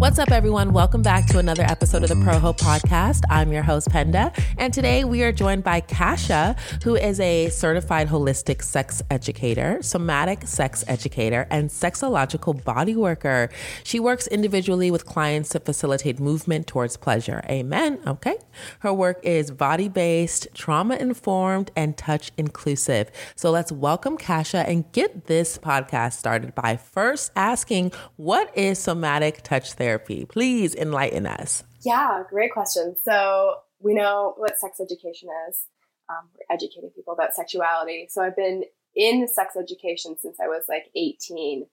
What's up, everyone? Welcome back to another episode of the Pro ProHo podcast. I'm your host, Penda, and today we are joined by Casia, who is a certified holistic sex educator, somatic sex educator, and sexological body worker. She works individually with clients to facilitate movement towards pleasure. Amen. Okay. Her work is body based, trauma informed, and touch inclusive. So let's welcome Casia and get this podcast started by first asking, what is somatic touch therapy? Therapy? Please enlighten us. Yeah, great question. So we know what sex education is. Um, we're educating people about sexuality. So I've been in sex education since I was like 18.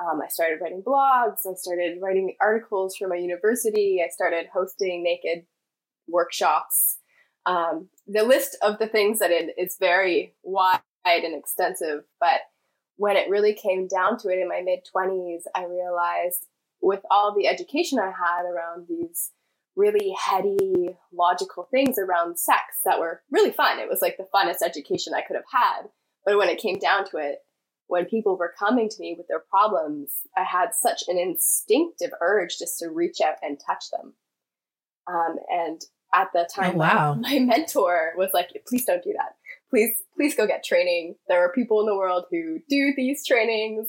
Um, I started writing blogs. I started writing articles for my university. I started hosting naked workshops. Um, the list of the things that it is very wide and extensive. But when it really came down to it in my mid 20s, I realized with all the education I had around these really heady, logical things around sex that were really fun. It was like the funnest education I could have had. But when it came down to it, when people were coming to me with their problems, I had such an instinctive urge just to reach out and touch them. Um, and at the time, oh, wow. my, my mentor was like, please don't do that. Please, please go get training. There are people in the world who do these trainings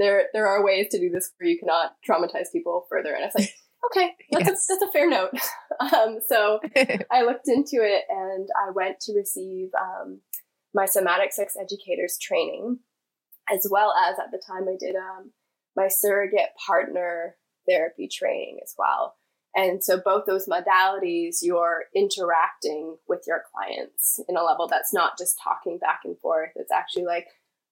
there there are ways to do this where you cannot traumatize people further. And I was like, okay, that's, yes. a, that's a fair note. um, so I looked into it and I went to receive um, my somatic sex educators training, as well as at the time I did um, my surrogate partner therapy training as well. And so both those modalities, you're interacting with your clients in a level that's not just talking back and forth. It's actually like,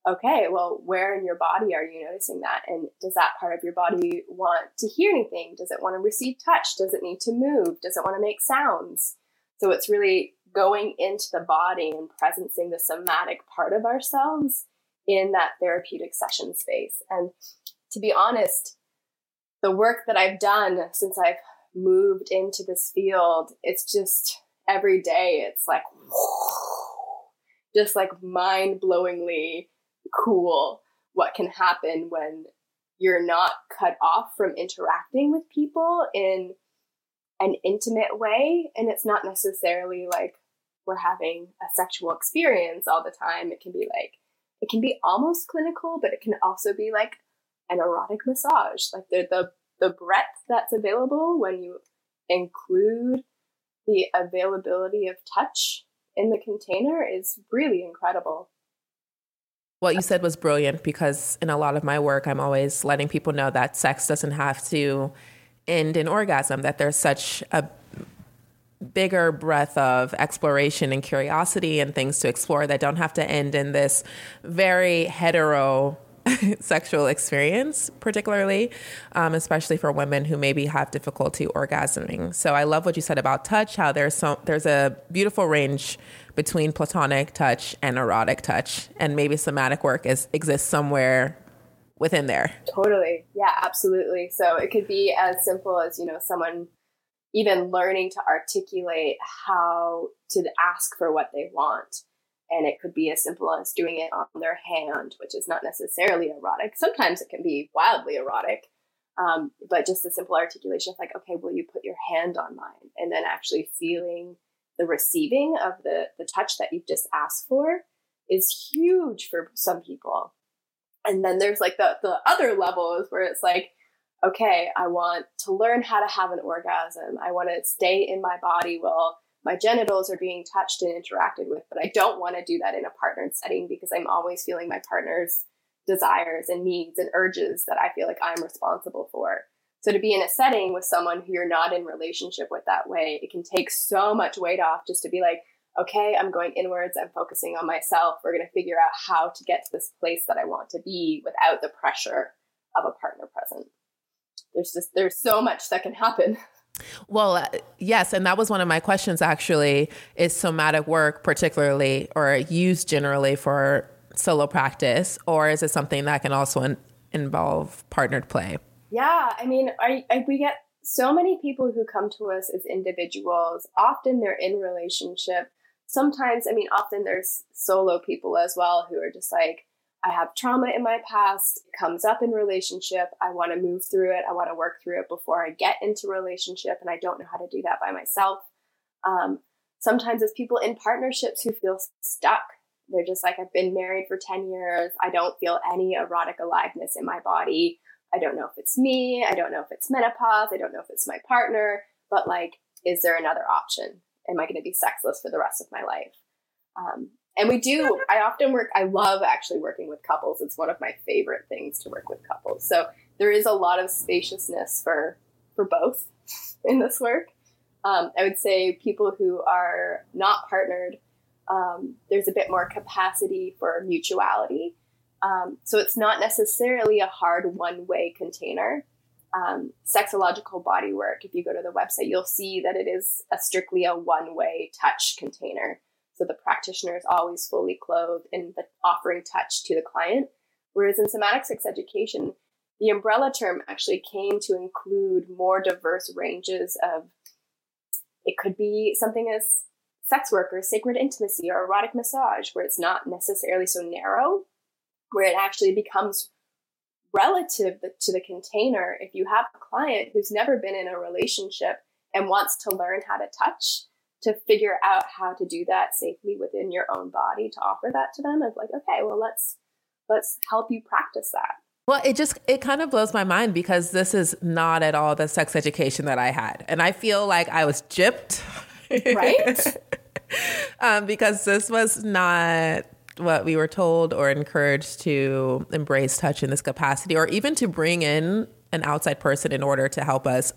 okay, well, where in your body are you noticing that? And does that part of your body want to hear anything? Does it want to receive touch? Does it need to move? Does it want to make sounds? So it's really going into the body and presencing the somatic part of ourselves in that therapeutic session space. And to be honest, the work that I've done since I've moved into this field, it's just every day, it's like, just like mind blowingly cool what can happen when you're not cut off from interacting with people in an intimate way. And it's not necessarily like we're having a sexual experience all the time. It can be like, it can be almost clinical, but it can also be like an erotic massage. Like the, the, the breadth that's available when you include the availability of touch in the container is really incredible what you said was brilliant because in a lot of my work, I'm always letting people know that sex doesn't have to end in orgasm, that there's such a bigger breadth of exploration and curiosity and things to explore that don't have to end in this very hetero sexual experience, particularly, um, especially for women who maybe have difficulty orgasming. So I love what you said about touch. How there's so there's a beautiful range between platonic touch and erotic touch, and maybe somatic work is exists somewhere within there. Totally, yeah, absolutely. So it could be as simple as you know someone even learning to articulate how to ask for what they want and it could be as simple as doing it on their hand, which is not necessarily erotic. Sometimes it can be wildly erotic, um, but just a simple articulation of like, okay, will you put your hand on mine? And then actually feeling the receiving of the, the touch that you've just asked for is huge for some people. And then there's like the, the other levels where it's like, okay, I want to learn how to have an orgasm. I want to stay in my body while my genitals are being touched and interacted with, but I don't want to do that in a partnered setting because I'm always feeling my partner's desires and needs and urges that I feel like I'm responsible for. So to be in a setting with someone who you're not in relationship with that way, it can take so much weight off just to be like, okay, I'm going inwards, I'm focusing on myself. We're going to figure out how to get to this place that I want to be without the pressure of a partner present. There's just there's so much that can happen. Well, uh, yes, and that was one of my questions actually. Is somatic work particularly or used generally for solo practice, or is it something that can also in- involve partnered play? Yeah, I mean, I, I, we get so many people who come to us as individuals. Often they're in relationship. Sometimes, I mean, often there's solo people as well who are just like, I have trauma in my past. It comes up in relationship. I want to move through it. I want to work through it before I get into relationship, and I don't know how to do that by myself. Um, sometimes it's people in partnerships who feel stuck. They're just like, I've been married for 10 years. I don't feel any erotic aliveness in my body. I don't know if it's me. I don't know if it's menopause. I don't know if it's my partner. But like, is there another option? Am I going to be sexless for the rest of my life? Um, and we do, I often work, I love actually working with couples. It's one of my favorite things to work with couples. So there is a lot of spaciousness for, for both in this work. Um, I would say people who are not partnered, um, there's a bit more capacity for mutuality. Um, so it's not necessarily a hard one way container. Um, sexological bodywork, if you go to the website, you'll see that it is a strictly a one way touch container. So the practitioner is always fully clothed and offering touch to the client. Whereas in somatic sex education, the umbrella term actually came to include more diverse ranges of it could be something as sex work or sacred intimacy or erotic massage, where it's not necessarily so narrow, where it actually becomes relative to the container. If you have a client who's never been in a relationship and wants to learn how to touch, to figure out how to do that safely within your own body to offer that to them of like okay well let's let's help you practice that. Well it just it kind of blows my mind because this is not at all the sex education that i had. And i feel like i was gypped. Right? Um, because this was not what we were told or encouraged to embrace touch in this capacity or even to bring in an outside person in order to help us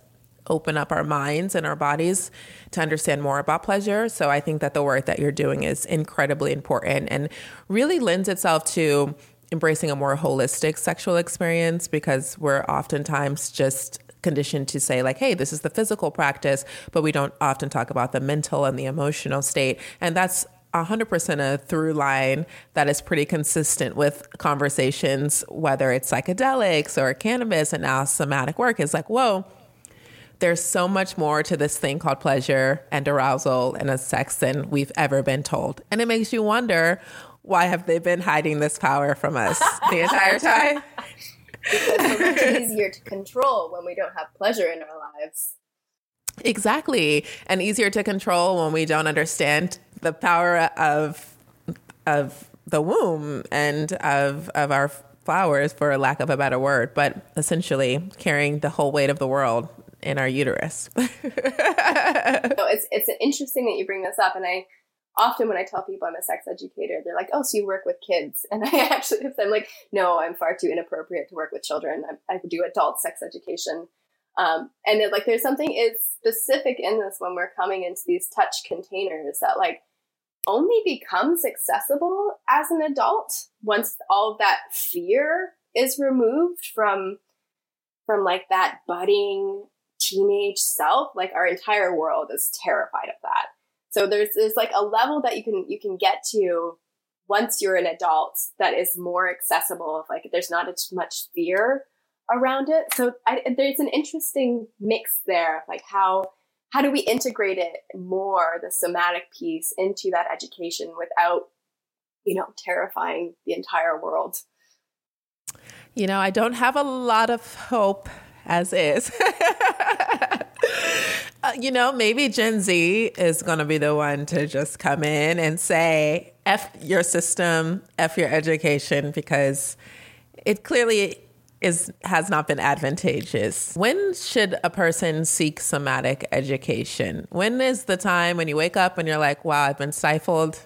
open up our minds and our bodies to understand more about pleasure. So I think that the work that you're doing is incredibly important and really lends itself to embracing a more holistic sexual experience because we're oftentimes just conditioned to say like hey this is the physical practice but we don't often talk about the mental and the emotional state and that's 100% a through line that is pretty consistent with conversations whether it's psychedelics or cannabis and now somatic work is like whoa there's so much more to this thing called pleasure and arousal and a sex than we've ever been told. And it makes you wonder why have they been hiding this power from us the entire time? because we're much easier to control when we don't have pleasure in our lives. Exactly. And easier to control when we don't understand the power of of the womb and of of our flowers for lack of a better word, but essentially carrying the whole weight of the world in our uterus. so it's it's interesting that you bring this up, and I often when I tell people I'm a sex educator, they're like, "Oh, so you work with kids?" And I actually, I'm like, "No, I'm far too inappropriate to work with children. I, I do adult sex education." Um, and it, like, there's something is specific in this when we're coming into these touch containers that like only becomes accessible as an adult once all of that fear is removed from from like that budding teenage self, like our entire world is terrified of that. So there's there's like a level that you can you can get to once you're an adult that is more accessible. Of like there's not as much fear around it. So I, there's an interesting mix there, like how how do we integrate it more the somatic piece into that education without you know terrifying the entire world. You know, I don't have a lot of hope as is. uh, you know, maybe Gen Z is going to be the one to just come in and say, F your system, F your education, because it clearly is has not been advantageous. When should a person seek somatic education? When is the time when you wake up and you're like, wow, I've been stifled.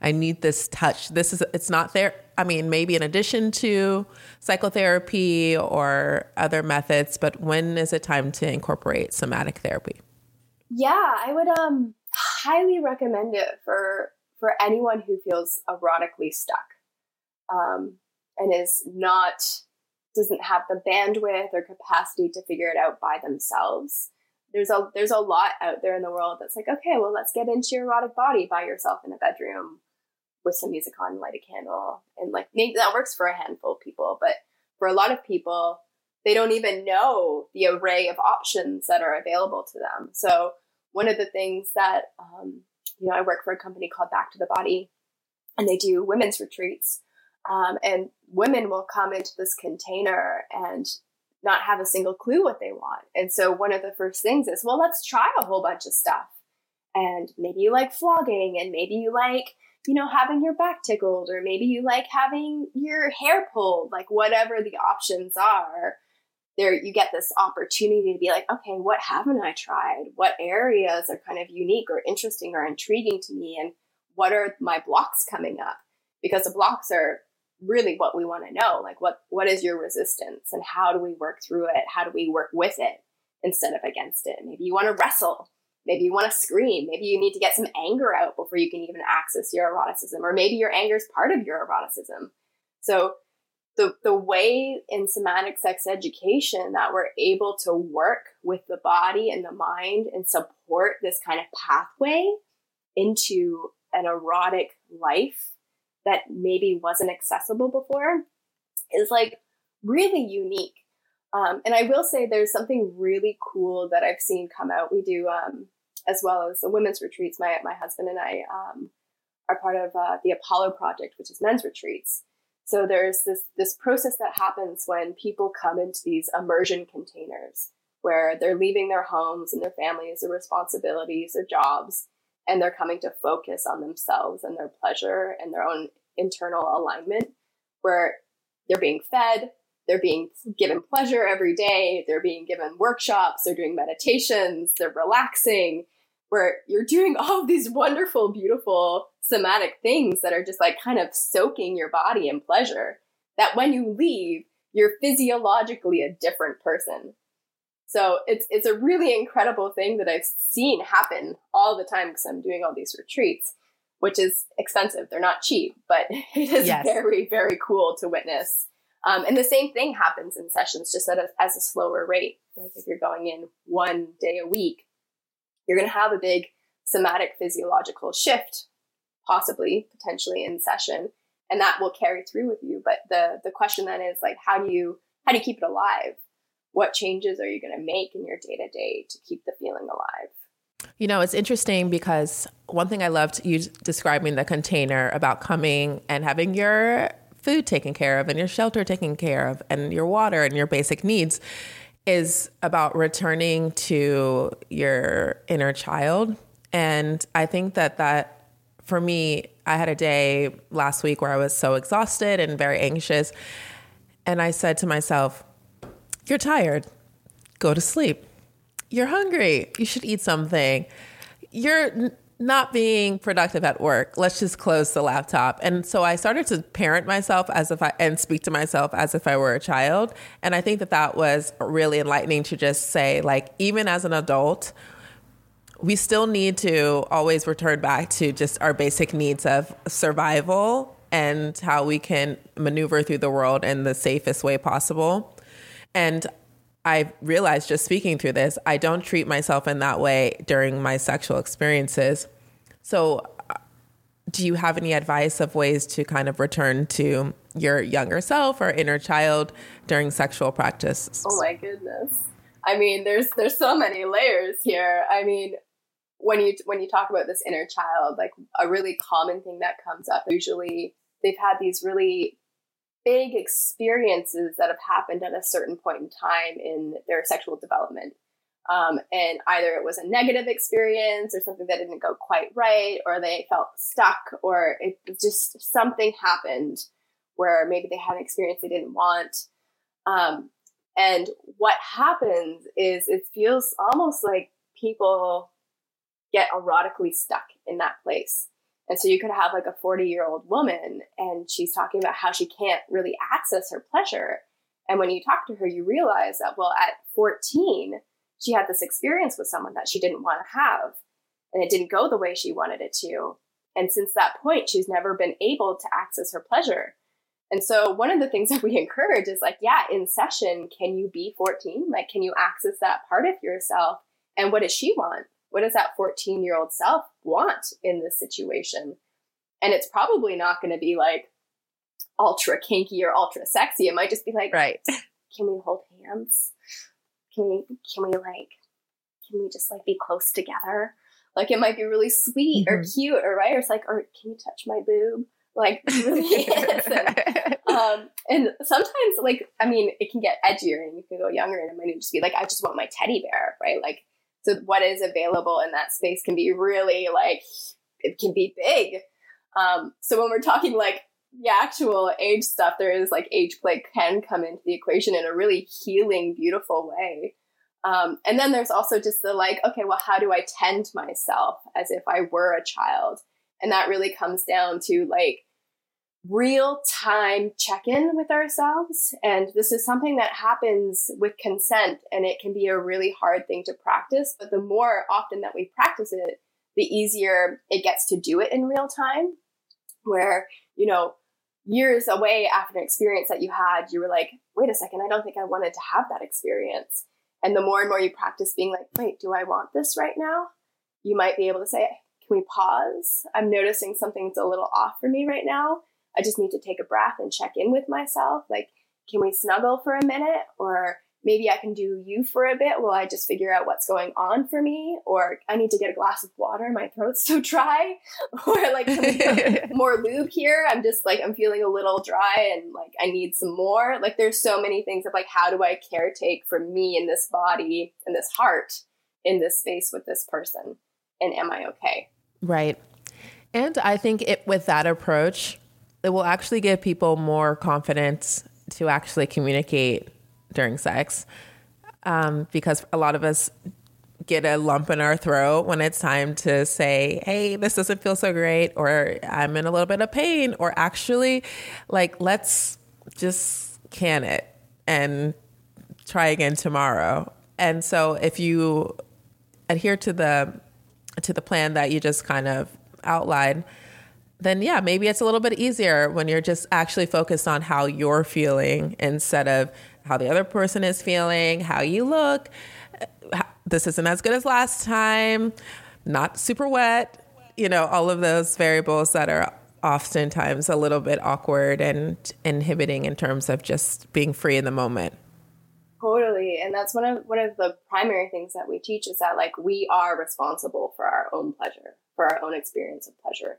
I need this touch. This is it's not there. I mean, maybe in addition to psychotherapy or other methods, but when is it time to incorporate somatic therapy? Yeah, I would um highly recommend it for for anyone who feels erotically stuck um, and is not doesn't have the bandwidth or capacity to figure it out by themselves. There's a there's a lot out there in the world that's like, okay, well, let's get into your erotic body by yourself in a bedroom with some music on, light a candle, and like maybe that works for a handful of people, but for a lot of people, they don't even know the array of options that are available to them. So one of the things that um, you know, I work for a company called Back to the Body, and they do women's retreats. Um, and women will come into this container and not have a single clue what they want. And so one of the first things is, well, let's try a whole bunch of stuff. And maybe you like flogging, and maybe you like, you know, having your back tickled, or maybe you like having your hair pulled, like whatever the options are. There, you get this opportunity to be like, okay, what haven't I tried? What areas are kind of unique or interesting or intriguing to me? And what are my blocks coming up? Because the blocks are really what we want to know like what what is your resistance and how do we work through it? How do we work with it instead of against it? Maybe you want to wrestle. Maybe you want to scream. Maybe you need to get some anger out before you can even access your eroticism or maybe your anger is part of your eroticism. So the the way in somatic sex education that we're able to work with the body and the mind and support this kind of pathway into an erotic life that maybe wasn't accessible before is like really unique. Um, and I will say there's something really cool that I've seen come out. We do, um, as well as the women's retreats. My, my husband and I um, are part of uh, the Apollo Project, which is men's retreats. So there's this, this process that happens when people come into these immersion containers where they're leaving their homes and their families, their responsibilities, their jobs, and they're coming to focus on themselves and their pleasure and their own internal alignment where they're being fed, they're being given pleasure every day, they're being given workshops, they're doing meditations, they're relaxing, where you're doing all of these wonderful, beautiful somatic things that are just like kind of soaking your body in pleasure. That when you leave, you're physiologically a different person. So it's it's a really incredible thing that I've seen happen all the time because I'm doing all these retreats, which is expensive. They're not cheap, but it is yes. very very cool to witness. Um, and the same thing happens in sessions, just at a, as a slower rate. Like if you're going in one day a week, you're going to have a big somatic physiological shift, possibly potentially in session, and that will carry through with you. But the the question then is like, how do you how do you keep it alive? what changes are you going to make in your day to day to keep the feeling alive? You know, it's interesting because one thing I loved you describing the container about coming and having your food taken care of and your shelter taken care of and your water and your basic needs is about returning to your inner child. And I think that that for me, I had a day last week where I was so exhausted and very anxious. And I said to myself, you're tired. Go to sleep. You're hungry. You should eat something. You're n- not being productive at work. Let's just close the laptop. And so I started to parent myself as if I and speak to myself as if I were a child. And I think that that was really enlightening to just say, like, even as an adult, we still need to always return back to just our basic needs of survival and how we can maneuver through the world in the safest way possible. And I realized just speaking through this, I don't treat myself in that way during my sexual experiences. So, uh, do you have any advice of ways to kind of return to your younger self or inner child during sexual practice? Oh my goodness. I mean, there's there's so many layers here. I mean, when you when you talk about this inner child, like a really common thing that comes up usually they've had these really big experiences that have happened at a certain point in time in their sexual development. Um, and either it was a negative experience or something that didn't go quite right, or they felt stuck, or it just something happened where maybe they had an experience they didn't want. Um, and what happens is it feels almost like people get erotically stuck in that place. And so you could have like a 40 year old woman and she's talking about how she can't really access her pleasure. And when you talk to her, you realize that, well, at 14, she had this experience with someone that she didn't want to have. And it didn't go the way she wanted it to. And since that point, she's never been able to access her pleasure. And so one of the things that we encourage is like, yeah, in session, can you be 14? Like, can you access that part of yourself? And what does she want? What does that 14 year old self want in this situation? And it's probably not going to be like ultra kinky or ultra sexy. It might just be like, right. Can we hold hands? Can we, can we like, can we just like be close together? Like it might be really sweet mm-hmm. or cute or right. Or it's like, or can you touch my boob? Like really. And, um, and sometimes, like, I mean, it can get edgier and you can go younger and it might just be like, I just want my teddy bear, right? Like, so what is available in that space can be really like, it can be big. Um, so when we're talking like the actual age stuff, there is like age play can come into the equation in a really healing, beautiful way. Um, and then there's also just the like, okay, well, how do I tend myself as if I were a child? And that really comes down to like real time check in with ourselves. And this is something that happens with consent, and it can be a really hard thing to practice. But the more often that we practice it, the easier it gets to do it in real time. Where, you know, years away after an experience that you had, you were like, wait a second, I don't think I wanted to have that experience. And the more and more you practice being like, wait, do I want this right now? You might be able to say, can we pause? I'm noticing something's a little off for me right now. I just need to take a breath and check in with myself. Like, can we snuggle for a minute? Or maybe I can do you for a bit while I just figure out what's going on for me. Or I need to get a glass of water. My throat's so dry. or like more lube here. I'm just like, I'm feeling a little dry and like I need some more. Like there's so many things of like, how do I caretake for me in this body and this heart in this space with this person? And am I okay? Right. And I think it with that approach, it will actually give people more confidence to actually communicate during sex um, because a lot of us get a lump in our throat when it's time to say, hey, this doesn't feel so great, or I'm in a little bit of pain, or actually, like, let's just can it and try again tomorrow. And so if you adhere to the to the plan that you just kind of outlined, then yeah, maybe it's a little bit easier when you're just actually focused on how you're feeling instead of how the other person is feeling, how you look. This isn't as good as last time, not super wet, you know, all of those variables that are oftentimes a little bit awkward and inhibiting in terms of just being free in the moment. Totally. And that's one of one of the primary things that we teach is that like we are responsible for our own pleasure, for our own experience of pleasure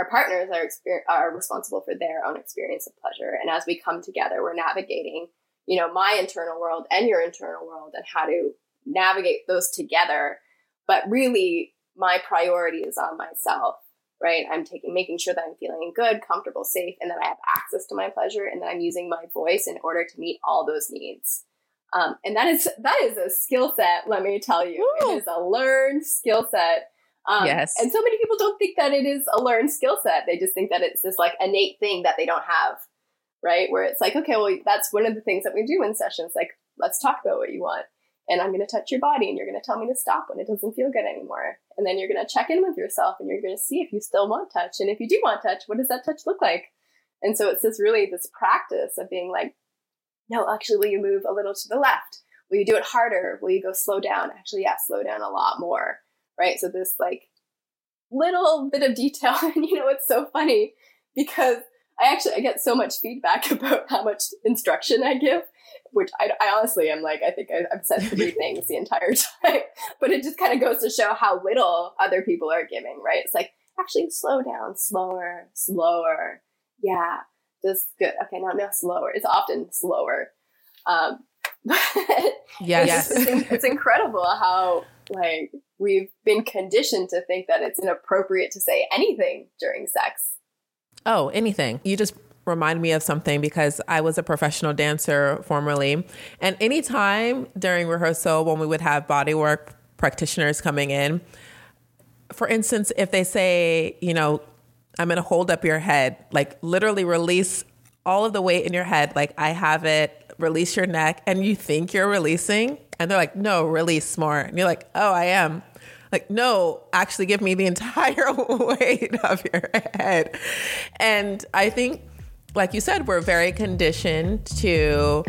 our partners are exper- are responsible for their own experience of pleasure. And as we come together, we're navigating, you know, my internal world and your internal world and how to navigate those together. But really, my priority is on myself, right? I'm taking, making sure that I'm feeling good, comfortable, safe, and that I have access to my pleasure and that I'm using my voice in order to meet all those needs. Um, and that is that is a skill set. Let me tell you, Ooh. it is a learned skill set um, yes. And so many people don't think that it is a learned skill set. They just think that it's this like innate thing that they don't have, right? Where it's like, okay, well, that's one of the things that we do in sessions. Like, let's talk about what you want. And I'm going to touch your body and you're going to tell me to stop when it doesn't feel good anymore. And then you're going to check in with yourself and you're going to see if you still want touch. And if you do want touch, what does that touch look like? And so it's this really this practice of being like, no, actually, will you move a little to the left? Will you do it harder? Will you go slow down? Actually, yeah, slow down a lot more right? So this like little bit of detail, and you know, it's so funny because I actually I get so much feedback about how much instruction I give, which I, I honestly am like I think I, have said three things the entire time, but it just kind of goes to show how little other people are giving, right? It's like actually slow down, slower, slower, yeah, just good. Okay, now now slower. It's often slower. Um, but yes, it's, it's incredible how like we've been conditioned to think that it's inappropriate to say anything during sex. Oh, anything. You just remind me of something because I was a professional dancer formerly. And anytime during rehearsal when we would have bodywork practitioners coming in, for instance, if they say, you know, I'm going to hold up your head, like literally release all of the weight in your head, like I have it, release your neck, and you think you're releasing. And they're like, no, release more. And you're like, oh, I am. Like, no, actually give me the entire weight of your head. And I think, like you said, we're very conditioned to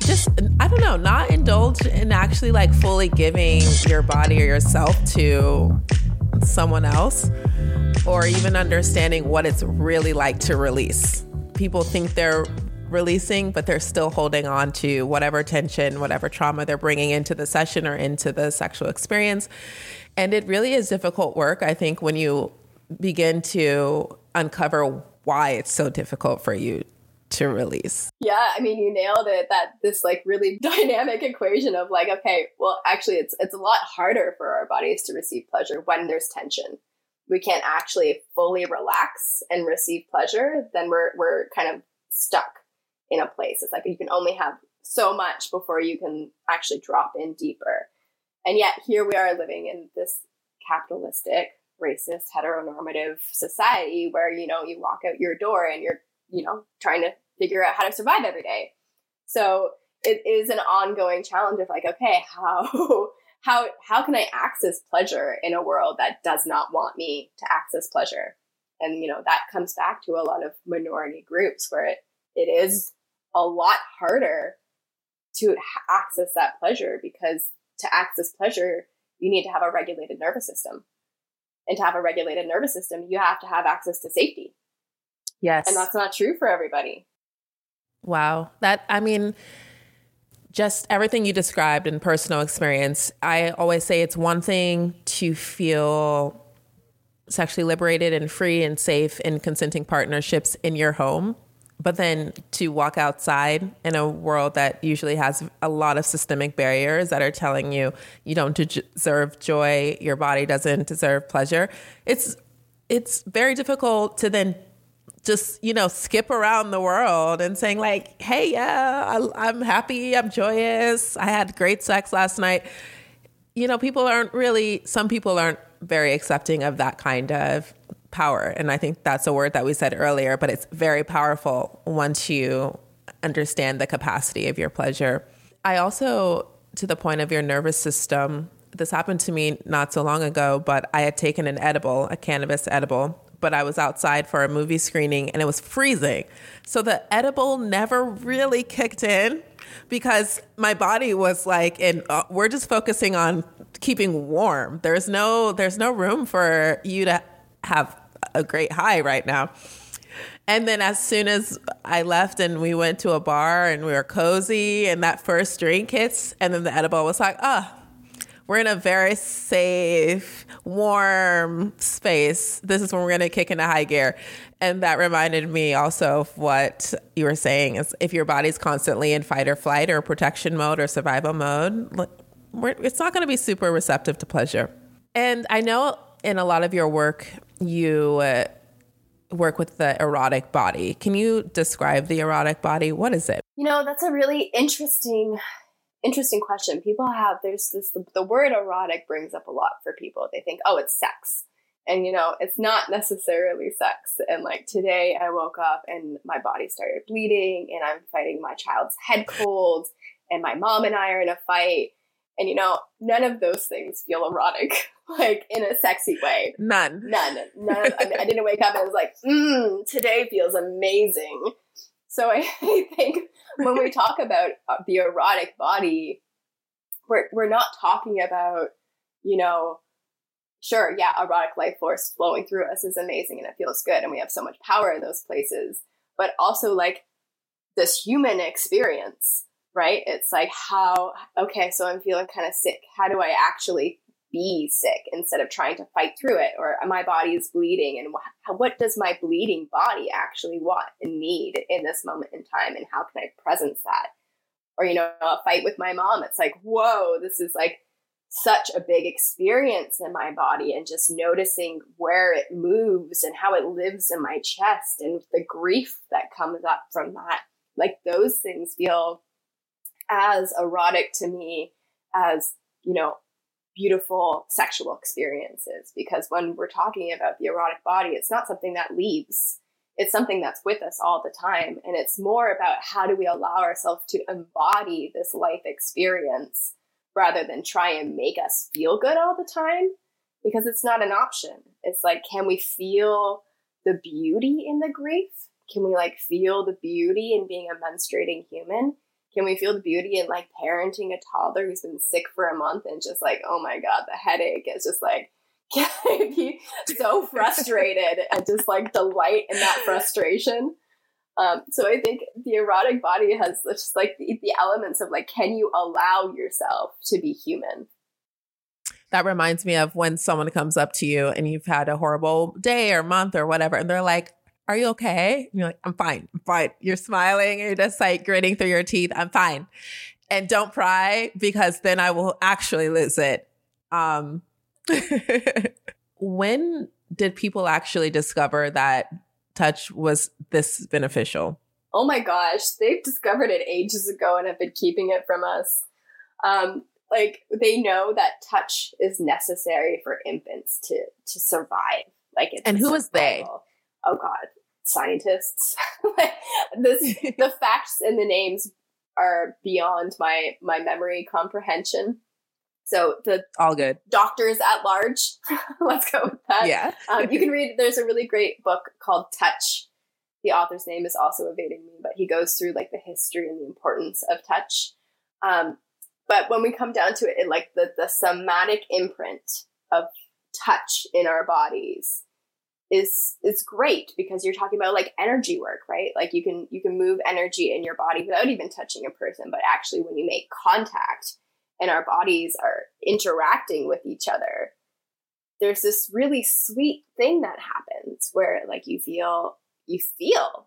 just, I don't know, not indulge in actually like fully giving your body or yourself to someone else or even understanding what it's really like to release. People think they're releasing, but they're still holding on to whatever tension, whatever trauma they're bringing into the session or into the sexual experience. And it really is difficult work, I think, when you begin to uncover why it's so difficult for you to release. Yeah, I mean, you nailed it. That this like really dynamic equation of like, okay, well, actually, it's it's a lot harder for our bodies to receive pleasure when there's tension. We can't actually fully relax and receive pleasure. Then we're we're kind of stuck in a place. It's like you can only have so much before you can actually drop in deeper. And yet here we are living in this capitalistic, racist, heteronormative society where, you know, you walk out your door and you're, you know, trying to figure out how to survive every day. So it is an ongoing challenge of like, okay, how how how can I access pleasure in a world that does not want me to access pleasure? And you know, that comes back to a lot of minority groups where it, it is a lot harder to access that pleasure because to access pleasure, you need to have a regulated nervous system. And to have a regulated nervous system, you have to have access to safety. Yes. And that's not true for everybody. Wow. That, I mean, just everything you described in personal experience, I always say it's one thing to feel sexually liberated and free and safe in consenting partnerships in your home. But then to walk outside in a world that usually has a lot of systemic barriers that are telling you you don't deserve joy, your body doesn't deserve pleasure, it's it's very difficult to then just you know skip around the world and saying like hey yeah I, i'm happy i'm joyous i had great sex last night. You know people aren't really some people aren't very accepting of that kind of power. And I think that's a word that we said earlier, but it's very powerful once you understand the capacity of your pleasure. I also, to the point of your nervous system, this happened to me not so long ago, but I had taken an edible, a cannabis edible, but I was outside for a movie screening and it was freezing. So the edible never really kicked in because my body was like, and uh, we're just focusing on keeping warm. There's no, there's no room for you to have a great high right now. And then as soon as I left and we went to a bar and we were cozy and that first drink hits and then the edible was like, oh, we're in a very safe, warm space. This is when we're going to kick into high gear. And that reminded me also of what you were saying is if your body's constantly in fight or flight or protection mode or survival mode, it's not going to be super receptive to pleasure. And I know in a lot of your work, you uh, work with the erotic body. Can you describe the erotic body? What is it? You know, that's a really interesting interesting question. People have there's this the, the word erotic brings up a lot for people. They think, "Oh, it's sex." And you know, it's not necessarily sex. And like today I woke up and my body started bleeding and I'm fighting my child's head cold and my mom and I are in a fight and you know, none of those things feel erotic, like in a sexy way. None. None. None. Of, I, mean, I, didn't wake up and I was like, mmm, today feels amazing. So I, I think when we talk about uh, the erotic body, we're, we're not talking about, you know, sure, yeah, erotic life force flowing through us is amazing and it feels good and we have so much power in those places, but also like this human experience right? It's like how, okay, so I'm feeling kind of sick. How do I actually be sick instead of trying to fight through it? Or my body is bleeding, and what, what does my bleeding body actually want and need in this moment in time? And how can I presence that? Or, you know, a fight with my mom, it's like, whoa, this is like such a big experience in my body and just noticing where it moves and how it lives in my chest and the grief that comes up from that. Like those things feel as erotic to me as, you know, beautiful sexual experiences. Because when we're talking about the erotic body, it's not something that leaves. It's something that's with us all the time. And it's more about how do we allow ourselves to embody this life experience rather than try and make us feel good all the time because it's not an option. It's like, can we feel the beauty in the grief? Can we like feel the beauty in being a menstruating human? Can we feel the beauty in like parenting a toddler who's been sick for a month and just like, oh my God, the headache is just like, can be so frustrated and just like delight in that frustration? Um, so I think the erotic body has just like the, the elements of like, can you allow yourself to be human? that reminds me of when someone comes up to you and you've had a horrible day or month or whatever, and they're like, Are you okay? And you're like, I'm fine. I'm fine. You're smiling. You're just like gritting through your teeth. I'm fine. And don't cry because then I will actually lose it. Um, when did people actually discover that touch was this beneficial? Oh my gosh, they've discovered it ages ago and have been keeping it from us. Um, like they know that touch is necessary for infants to to survive. Like it's and who was they? Oh God, scientists. this the facts and the names are beyond my my memory comprehension. So the all good doctors at large. let's go with that. Yeah, um, you can read. There's a really great book called Touch. The author's name is also evading me, but he goes through like the history and the importance of touch. Um, but when we come down to it, it like the, the somatic imprint of touch in our bodies is is great because you're talking about like energy work, right? Like you can you can move energy in your body without even touching a person, but actually when you make contact and our bodies are interacting with each other, there's this really sweet thing that happens where like you feel you feel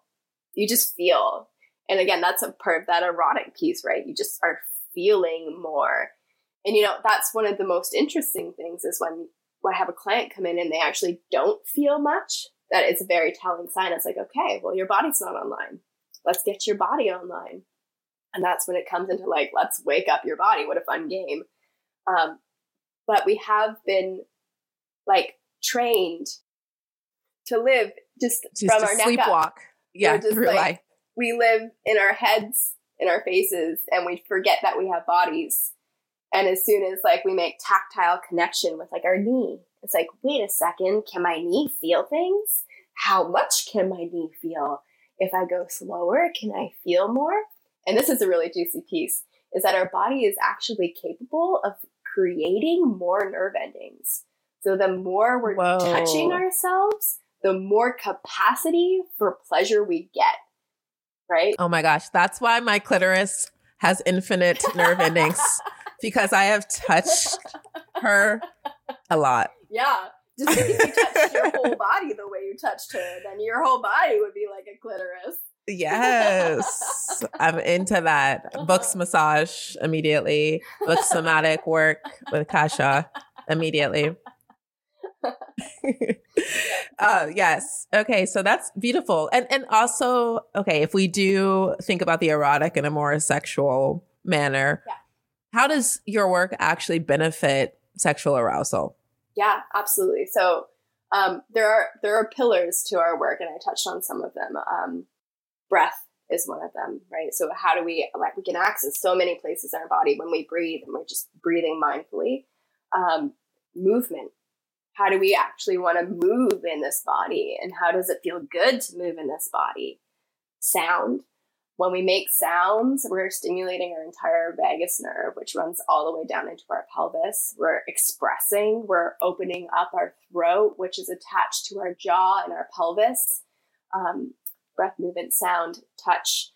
you just feel and again that's a part of that erotic piece right you just are feeling more. And you know, that's one of the most interesting things is when, when I have a client come in and they actually don't feel much, that it's a very telling sign. It's like, okay, well, your body's not online. Let's get your body online. And that's when it comes into like, let's wake up your body. What a fun game. Um, but we have been like trained to live just, just from our sleepwalk. Yeah, just like, we live in our heads in our faces and we forget that we have bodies. And as soon as like we make tactile connection with like our knee, it's like, wait a second, can my knee feel things? How much can my knee feel? If I go slower, can I feel more? And this is a really juicy piece is that our body is actually capable of creating more nerve endings. So the more we're Whoa. touching ourselves, the more capacity for pleasure we get right? Oh my gosh. That's why my clitoris has infinite nerve endings because I have touched her a lot. Yeah. Just because you touched your whole body the way you touched her, then your whole body would be like a clitoris. Yes, I'm into that. Books massage immediately. Books somatic work with Casia immediately. uh, yes. Okay. So that's beautiful. And, and also, okay, if we do think about the erotic in a more sexual manner, yeah. How does your work actually benefit sexual arousal? Yeah, absolutely. So, um, there are, there are pillars to our work and I touched on some of them. Um, breath is one of them, right? So how do we, like, we can access so many places in our body when we breathe and we're just breathing mindfully. Um, movement how do we actually want to move in this body and how does it feel good to move in this body sound when we make sounds we're stimulating our entire vagus nerve which runs all the way down into our pelvis. We're expressing we're opening up our throat which is attached to our jaw and our pelvis. Um, breath movement sound touch.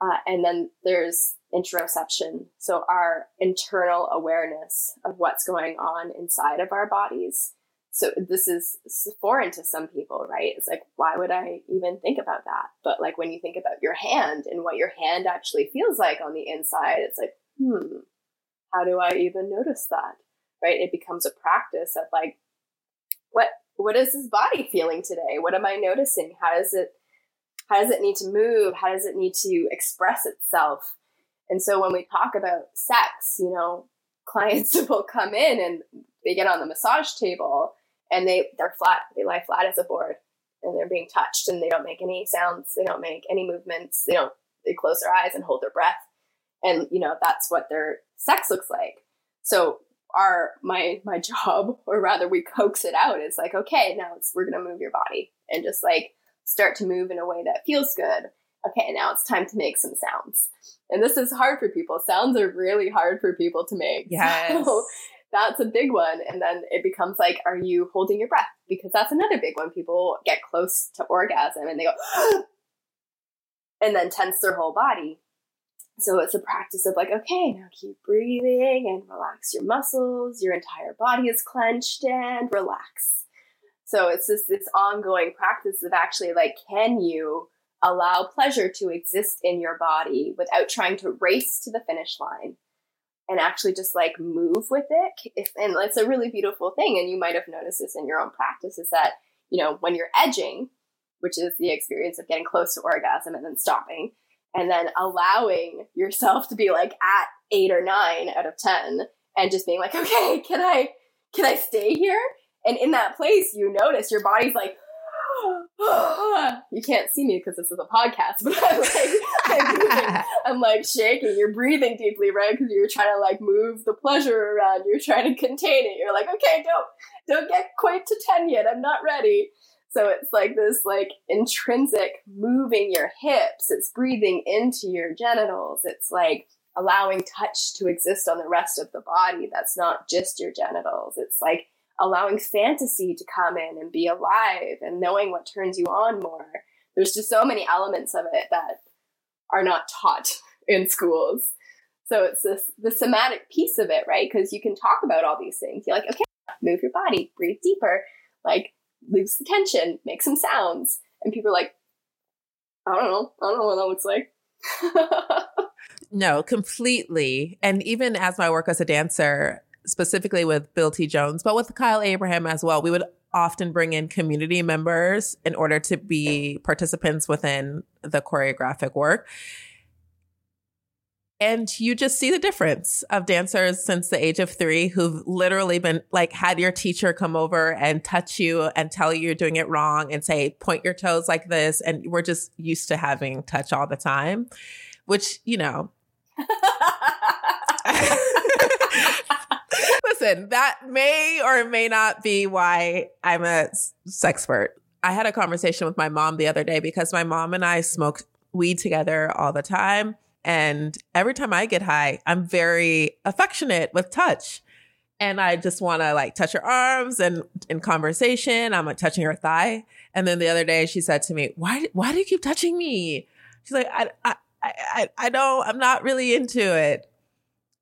Uh, and then there's interoception. So our internal awareness of what's going on inside of our bodies so this is foreign to some people, right? It's like, why would I even think about that? But like when you think about your hand and what your hand actually feels like on the inside, it's like, hmm, how do I even notice that? Right? It becomes a practice of like, what what is this body feeling today? What am I noticing? How does it how does it need to move? How does it need to express itself? And so when we talk about sex, you know, clients will come in and they get on the massage table and they they're flat they lie flat as a board and they're being touched and they don't make any sounds they don't make any movements they don't they close their eyes and hold their breath and you know that's what their sex looks like. So our my my job or rather we coax it out It's like okay now it's we're gonna move your body and just like start to move in a way that feels good. Okay now it's time to make some sounds. And this is hard for people. Sounds are really hard for people to make. Yes. so that's a big one. And then it becomes like, are you holding your breath? Because that's another big one. People get close to orgasm and they go, and then tense their whole body. So it's a practice of like, okay, now keep breathing and relax your muscles. Your entire body is clenched and relax. So it's just this ongoing practice of actually like, can you allow pleasure to exist in your body without trying to race to the finish line and actually just like move with it? If, and it's a really beautiful thing. And you might have noticed this in your own practice is that, you know, when you're edging, which is the experience of getting close to orgasm and then stopping, and then allowing yourself to be like at eight or nine out of 10 and just being like, okay, can I, can I stay here? And in that place, you notice your body's like, you can't see me because this is a podcast, but I'm like, I'm, I'm like shaking. You're breathing deeply, right? Because you're trying to like move the pleasure around. You're trying to contain it. You're like, okay, don't, don't get quite to 10 yet. I'm not ready. So it's like this like intrinsic moving your hips. It's breathing into your genitals. It's like allowing touch to exist on the rest of the body. That's not just your genitals. It's like allowing fantasy to come in and be alive and knowing what turns you on more. There's just so many elements of it that are not taught in schools. So it's this the somatic piece of it, right? Because you can talk about all these things. You're like, okay, move your body, breathe deeper. Like lose the tension, make some sounds. And people are like, I don't know. I don't know what that looks like. no, completely. And even as my work as a dancer, specifically with Bill T. Jones, but with Kyle Abraham as well, we would often bring in community members in order to be participants within the choreographic work and you just see the difference of dancers since the age of three who've literally been like had your teacher come over and touch you and tell you you're doing it wrong and say point your toes like this and we're just used to having touch all the time which you know listen that may or may not be why i'm a sexpert i had a conversation with my mom the other day because my mom and i smoke weed together all the time and every time I get high, I'm very affectionate with touch. And I just want to like touch her arms and in conversation, I'm like touching her thigh. And then the other day she said to me, why, why do you keep touching me? She's like, I, I, I, I don't, I'm not really into it.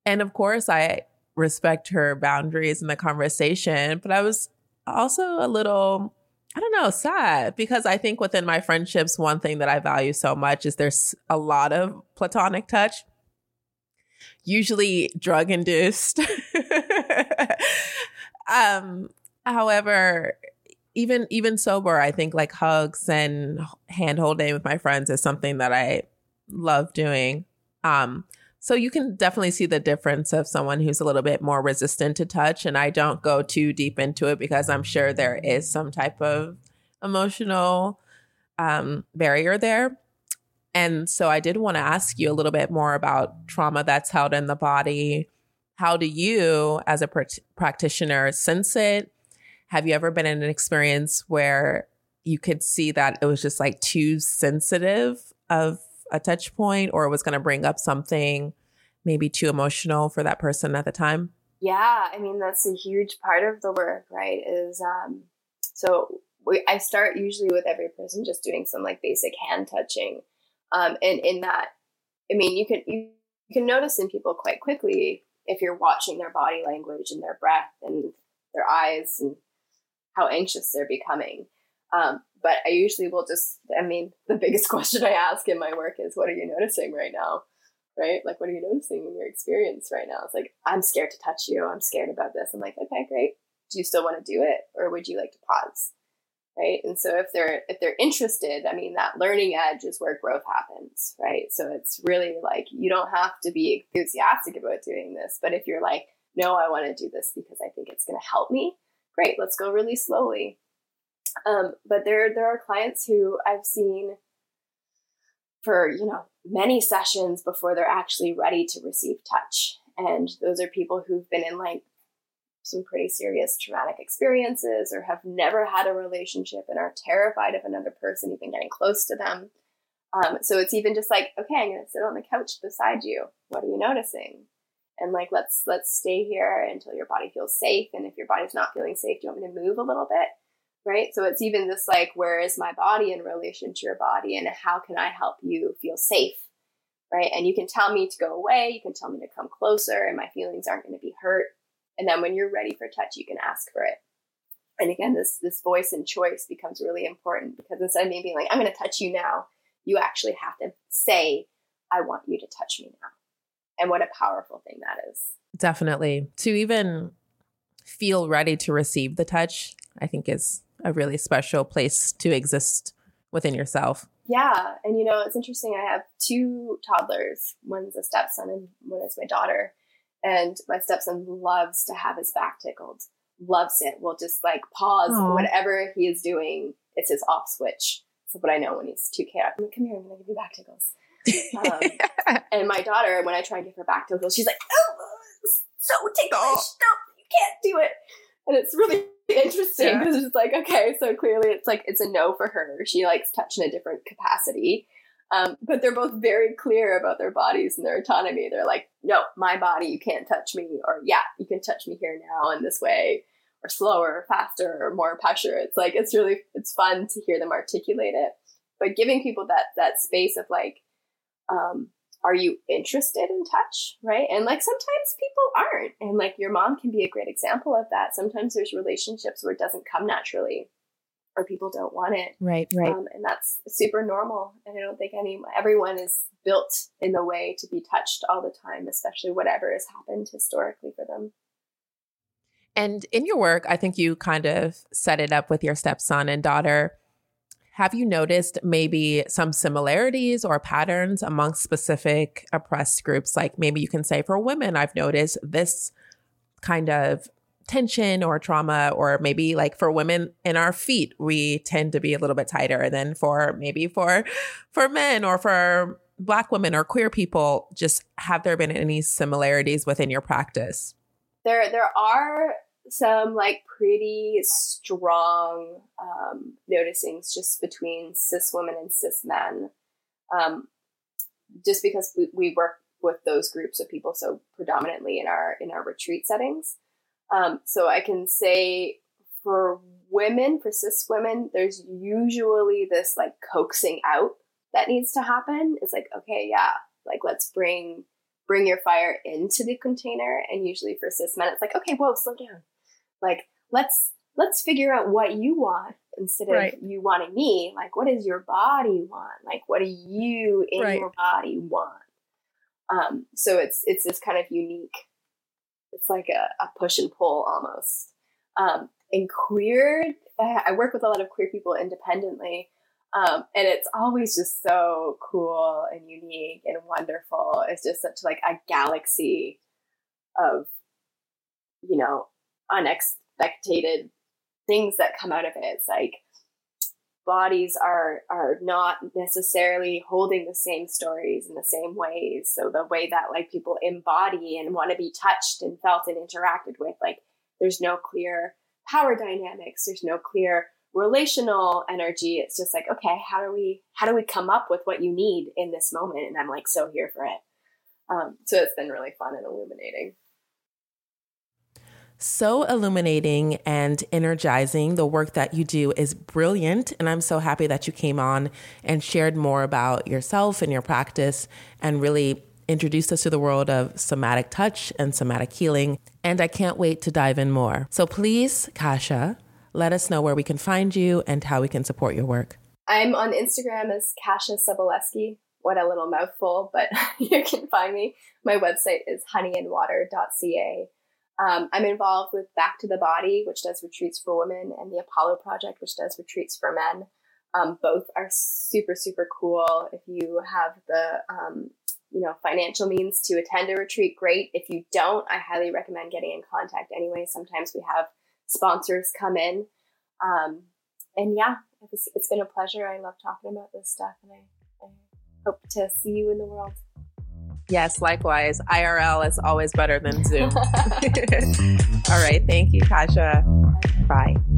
And of course I respect her boundaries in the conversation, but I was also a little I don't know, sad because I think within my friendships, one thing that I value so much is there's a lot of platonic touch, usually drug induced. um, however, even even sober, I think like hugs and hand holding with my friends is something that I love doing. Um, so you can definitely see the difference of someone who's a little bit more resistant to touch. And I don't go too deep into it because I'm sure there is some type of emotional um, barrier there. And so I did want to ask you a little bit more about trauma that's held in the body. How do you, as a pr- practitioner, sense it? Have you ever been in an experience where you could see that it was just like too sensitive of a touch point or it was going to bring up something maybe too emotional for that person at the time? Yeah, I mean that's a huge part of the work, right? Is um so we, I start usually with every person just doing some like basic hand touching. Um and in that I mean you can you, can notice in people quite quickly if you're watching their body language and their breath and their eyes and how anxious they're becoming. Um, but I usually will just, I mean, the biggest question I ask in my work is, what are you noticing right now? Right? Like, what are you noticing in your experience right now? It's like, I'm scared to touch you. I'm scared about this. I'm like, okay, great. Do you still want to do it? Or would you like to pause? Right. And so if they're, if they're interested, I mean, that learning edge is where growth happens. Right. So it's really like, you don't have to be enthusiastic about doing this. But if you're like, no, I want to do this because I think it's going to help me, great. Let's go really slowly um, but there there are clients who I've seen for you know many sessions before they're actually ready to receive touch, and those are people who've been in like some pretty serious traumatic experiences or have never had a relationship and are terrified of another person even getting close to them. Um, so it's even just like, okay, I'm gonna sit on the couch beside you. What are you noticing? And like, let's let's stay here until your body feels safe. And if your body's not feeling safe, do you want me to move a little bit? Right? So it's even this like, where is my body in relation to your body, and how can I help you feel safe, right? And you can tell me to go away, you can tell me to come closer, and my feelings aren't going to be hurt. And then when you're ready for touch, you can ask for it. And again, this this voice and choice becomes really important because instead of me being like, I'm going to touch you now, you actually have to say, I want you to touch me now. And what a powerful thing that is. Definitely. To even feel ready to receive the touch, I think is a really special place to exist within yourself. Yeah. And you know, it's interesting. I have two toddlers. One's a stepson and one is my daughter. And my stepson loves to have his back tickled, loves it. Will just like pause Aww. whatever he is doing. It's his off switch. So, but I know when he's too chaotic, I'm like, come here, I'm going to give you back tickles. Um, and my daughter, when I try and give her back tickles, she's like, oh, so ticklish. No, you can't do it. And it's really interesting because yeah. it's like, okay, so clearly it's like, it's a no for her. She likes touch in a different capacity. Um, but they're both very clear about their bodies and their autonomy. They're like, no, my body, you can't touch me. Or, yeah, you can touch me here now in this way, or slower, or faster, or more pressure. It's like, it's really, it's fun to hear them articulate it. But giving people that, that space of like, um, are you interested in touch? Right. And like sometimes people aren't. And like your mom can be a great example of that. Sometimes there's relationships where it doesn't come naturally or people don't want it. Right, right. Um, and that's super normal. And I don't think any everyone is built in the way to be touched all the time, especially whatever has happened historically for them. And in your work, I think you kind of set it up with your stepson and daughter. Have you noticed maybe some similarities or patterns amongst specific oppressed groups? Like maybe you can say for women, I've noticed this kind of tension or trauma, or maybe like for women in our feet, we tend to be a little bit tighter than for maybe for for men or for black women or queer people. Just have there been any similarities within your practice? There there are some like pretty strong um, noticings just between cis women and cis men. Um, just because we, we work with those groups of people so predominantly in our in our retreat settings um, so I can say for women, for cis women, there's usually this like coaxing out that needs to happen. It's like, okay, yeah, like let's bring bring your fire into the container. And usually for cis men, it's like, okay, whoa, slow down. Like let's let's figure out what you want instead of right. you wanting me. Like, what does your body want? Like, what do you in right. your body want? Um, so it's it's this kind of unique it's like a, a push and pull almost. Um, and queer, I work with a lot of queer people independently. Um, and it's always just so cool and unique and wonderful. It's just such like a galaxy of, you know, unexpected things that come out of it. It's like bodies are are not necessarily holding the same stories in the same ways. So the way that like people embody and want to be touched and felt and interacted with like there's no clear power dynamics there's no clear relational energy. It's just like okay how do we how do we come up with what you need in this moment? And i'm like so here for it. Um, so it's been really fun and illuminating so illuminating and energizing. The work that you do is brilliant. And I'm so happy that you came on and shared more about yourself and your practice and really introduced us to the world of somatic touch and somatic healing. And I can't wait to dive in more. So please, Casia, let us know where we can find you and how we can support your work. I'm on Instagram as Casia Sobolewski. What a little mouthful, but you can find me. My website is honeyandwater.ca. Um, I'm involved with Back to the Body, which does retreats for women, and the Apollo Project, which does retreats for men. Um, both are super, super cool. If you have the, um, you know, financial means to attend a retreat, great. If you don't, I highly recommend getting in contact anyway. Sometimes we have sponsors come in. Um, and yeah, it's, it's been a pleasure. I love talking about this stuff, and I, I hope to see you in the world. Yes, likewise. IRL is always better than Zoom. All right. Thank you, Casia. Bye. Bye.